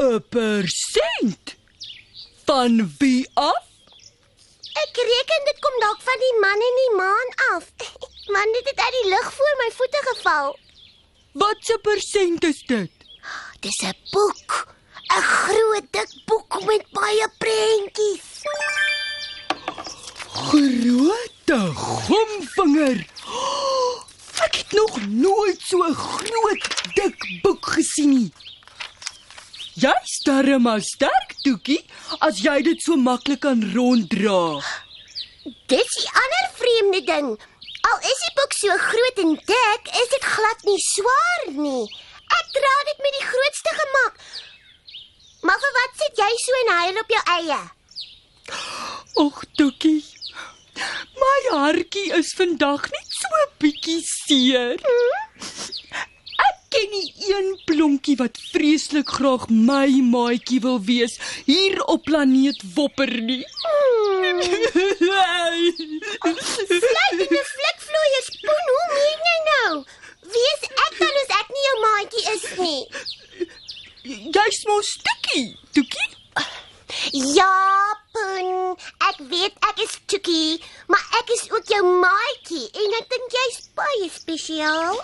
'n Persent? Van wie af? Ek reken dit kom dalk van die man en die maan af. Man, dit het uit die lug voor my voete geval. Wat 'n persent is dit? Dis 'n boek. 'n Groot dik boek met baie prentjies. Grote gomvinger. Ek het nog nooit so 'n groot dik boek gesien nie. Jy starre maar sterk, Toekie, as jy dit so maklik kan ronddra. Dis die ander vreemde ding. Al is die boek so groot en dik, is dit glad nie swaar nie. Ek dra dit met die grootste gemak. Maar vir wat sit jy so en huil op jou eie? Och, Toekie. My hartjie is vandag net so bietjie seer. Nie een blomkie wat vreeslik graag my maatjie wil wees hier op planeet Wopper nie. Sluit in 'n flikvloeie spoen, hoe meen jy nou? Wie is ek dan as ek nie jou maatjie is nie? Jy's mos Toekie, Toekie? Ja, Pun, ek weet ek is Tukie, maar ek is ook jou maatjie en ek dink jy's baie spesiaal.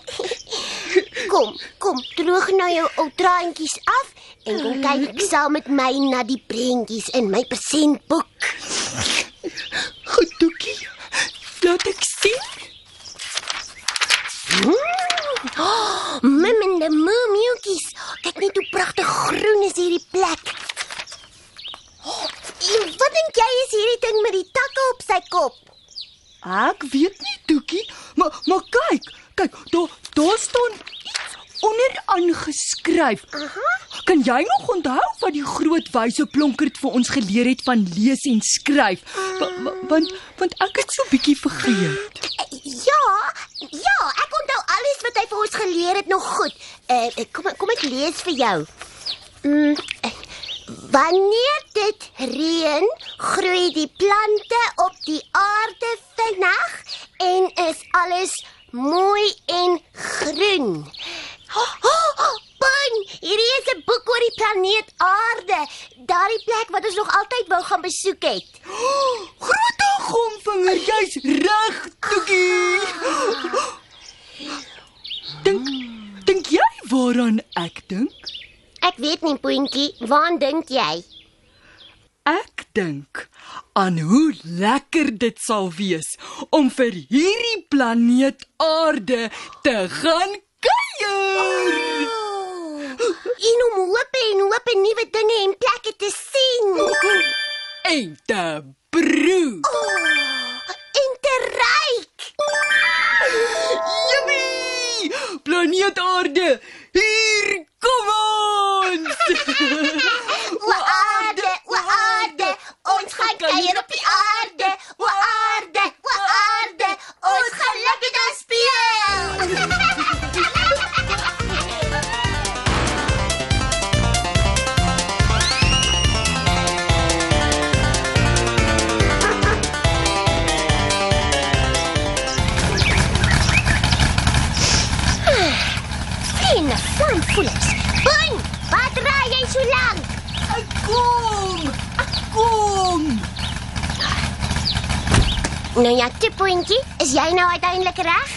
Kom, kom, droog nou jou ou traantjies af en kom kyk saam met my na die prentjies in my persentboek. Goed, Toekie. Laat ek sien. Oh, Mimmende moemieltjies. Kyk net hoe pragtig groen is hierdie plek. Oh, en wat dink jy is hierdie ding met die takke op sy kop? Ek weet nie, Toekie, maar maar kyk, kyk, daar daar staan onderaan geskryf. Aha. Kan jy nog onthou wat die groot wyse plonkert vir ons geleer het van lees en skryf? Wa- wa- Want want ek het so bietjie vergeet. Ja, ja, ek onthou alles wat hy vir ons geleer het nog goed. Uh, kom kom ek lees vir jou. Mm, eh, wanneer dit reën, groei die plante op die aarde vinnig en is alles mooi en groen. Oh, oh, oh, Bun, hierdie is 'n boek oor die planeet Aarde, daardie plek wat ons nog altyd wou gaan besoek het. Grote gomvinger, jy's reg, Toekie. Dink dink jy waaraan ek dink? Ek weet nie, Puntjie, waaraan dink jy? Ek dink aan hoe lekker dit sal wees om vir hierdie planeet Aarde te gaan kuier. En om hoop en hoop en nuwe dinge en plekke te sien. En te broe. En te ryk. Jimmie! Planeet Aarde, hier kom ons. O aarde, o aarde, ons gaan kuier op die aarde. Nou ja, tipoentjie, is jy nou uiteindelik reg?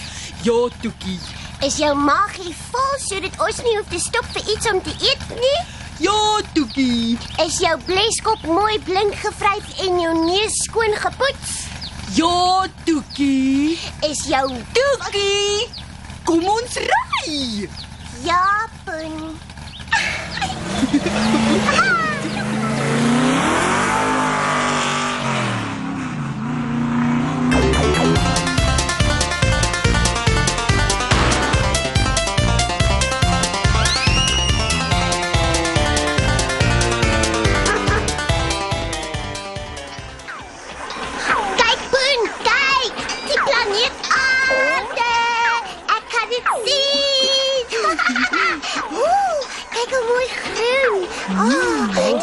Ja, Toekie. Is jou maagie vol sodat ons nie hoef te stop vir iets om te eet nie? Ja, Toekie. Is jou bleskop mooi blink gevryf en jou neus skoon gepoets? Ja, Toekie. Is jou Toekie. Kom ons ry. ja, pun.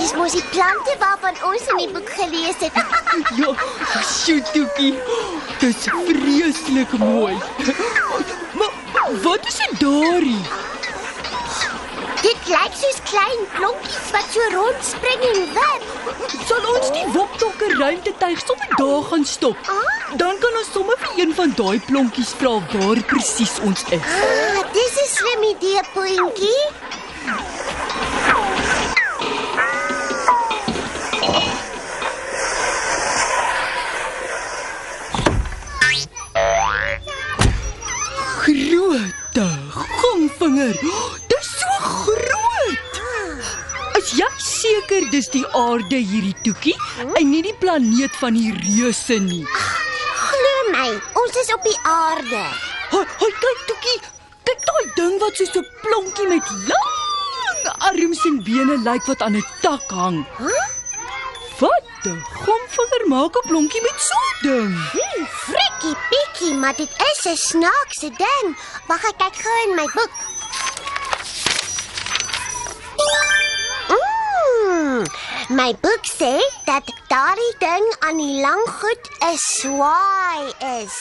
dis mos die plante waarvan ons in die boek gelees het. Ja, sjoe Toekie. Dis vreeslik mooi. Maar wat is dit daarie? Dit lyk soos klein klonkies wat so rondspring en wip. Sal ons die woptokke ruimtetuig sommer daar gaan stop? Dan kan ons sommer vir een van daai plonkies vra waar presies ons is. Ah, dis 'n slim idee, Puntjie. Gomvinger. Dis so groot. Is jy seker dis die aarde hierdie toekie en nie die planeet van die reuse nie? Glo my, ons is op die aarde. Hoi, hoi kyk toekie. Kyk daai ding wat soos 'n plonkie met lang arms en bene lyk wat aan 'n tak hang. Huh? Wat 'n gomvinger maak 'n plonkie met so 'n ding? Hmm, frikkie pikkie, maar dit is 'n snaakse ding. Wag, ek kyk gou in my boek. Mm, my boek sê dat daardie ding aan die lang goed 'n swaai is.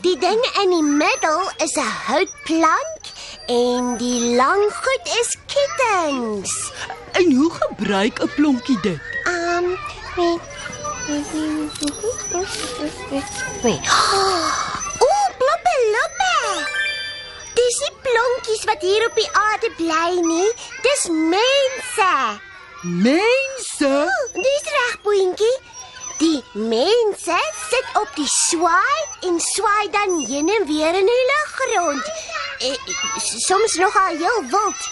Die ding in die middel is 'n houtplank en die lang goed is kittens. En hoe gebruik 'n plonkie dit? Um, Ooh, bloppe loppe. Dis nie plonkies wat hier op die aarde bly nie. Dis mense. Mense? Ooh, dis reg, Boentjie. Die mense sit op die swaai en swaai dan heen en weer in die lug rond. Eh, soms nogal heel wild.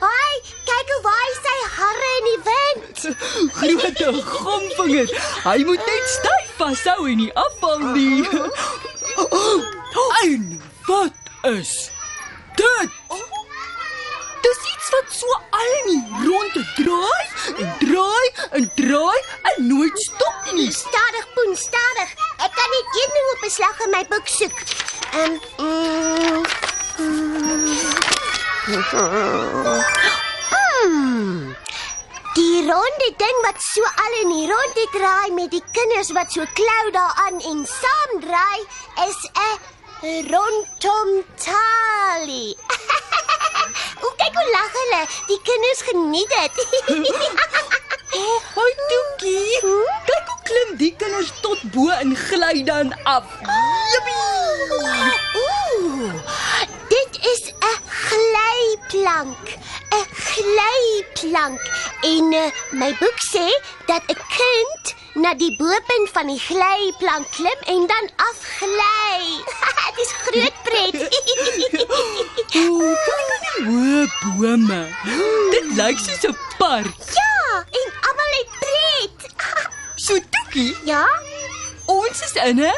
Haai, kyk hoe waai sy harre in die wind. Grote gomvinger. Hy moet net styf vashou en nie afval nie. En wat is dit? Dis iets wat so al in die rond draai en draai en draai en nooit stop nie. Stadig, Poen, stadig. Ek kan net een ding op 'n slag in my boek soek. Ehm um, mm, mm. Die ronde ding wat so al in die ronde draai met die kinders wat so klou daaraan en saam draai is 'n rondom tali. O, kyk hoe lag hulle. Die kinders geniet dit. Hoi Toekie. Kyk hoe klim die kinders tot bo en gly dan af. Jippie. Ooh, glyplank. 'n Glyplank. En uh, my boek sê dat 'n kind na die bopunt van die glyplank klim en dan afgly. Dis groot pret. Ooh, kyk aan die hoë bome. Dit lyk soos 'n park. ja, en almal het pret. So Toekie, ja? ons is in 'n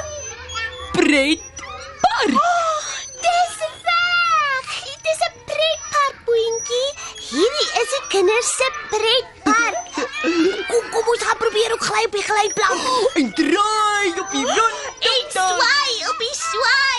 pretpark. Boentjie. Hierdie is 'n kinders se pretpark. Kom, kom ons gaan probeer ook gly op die glyplank. En draai op die rond. En swaai op die swaai. Ja.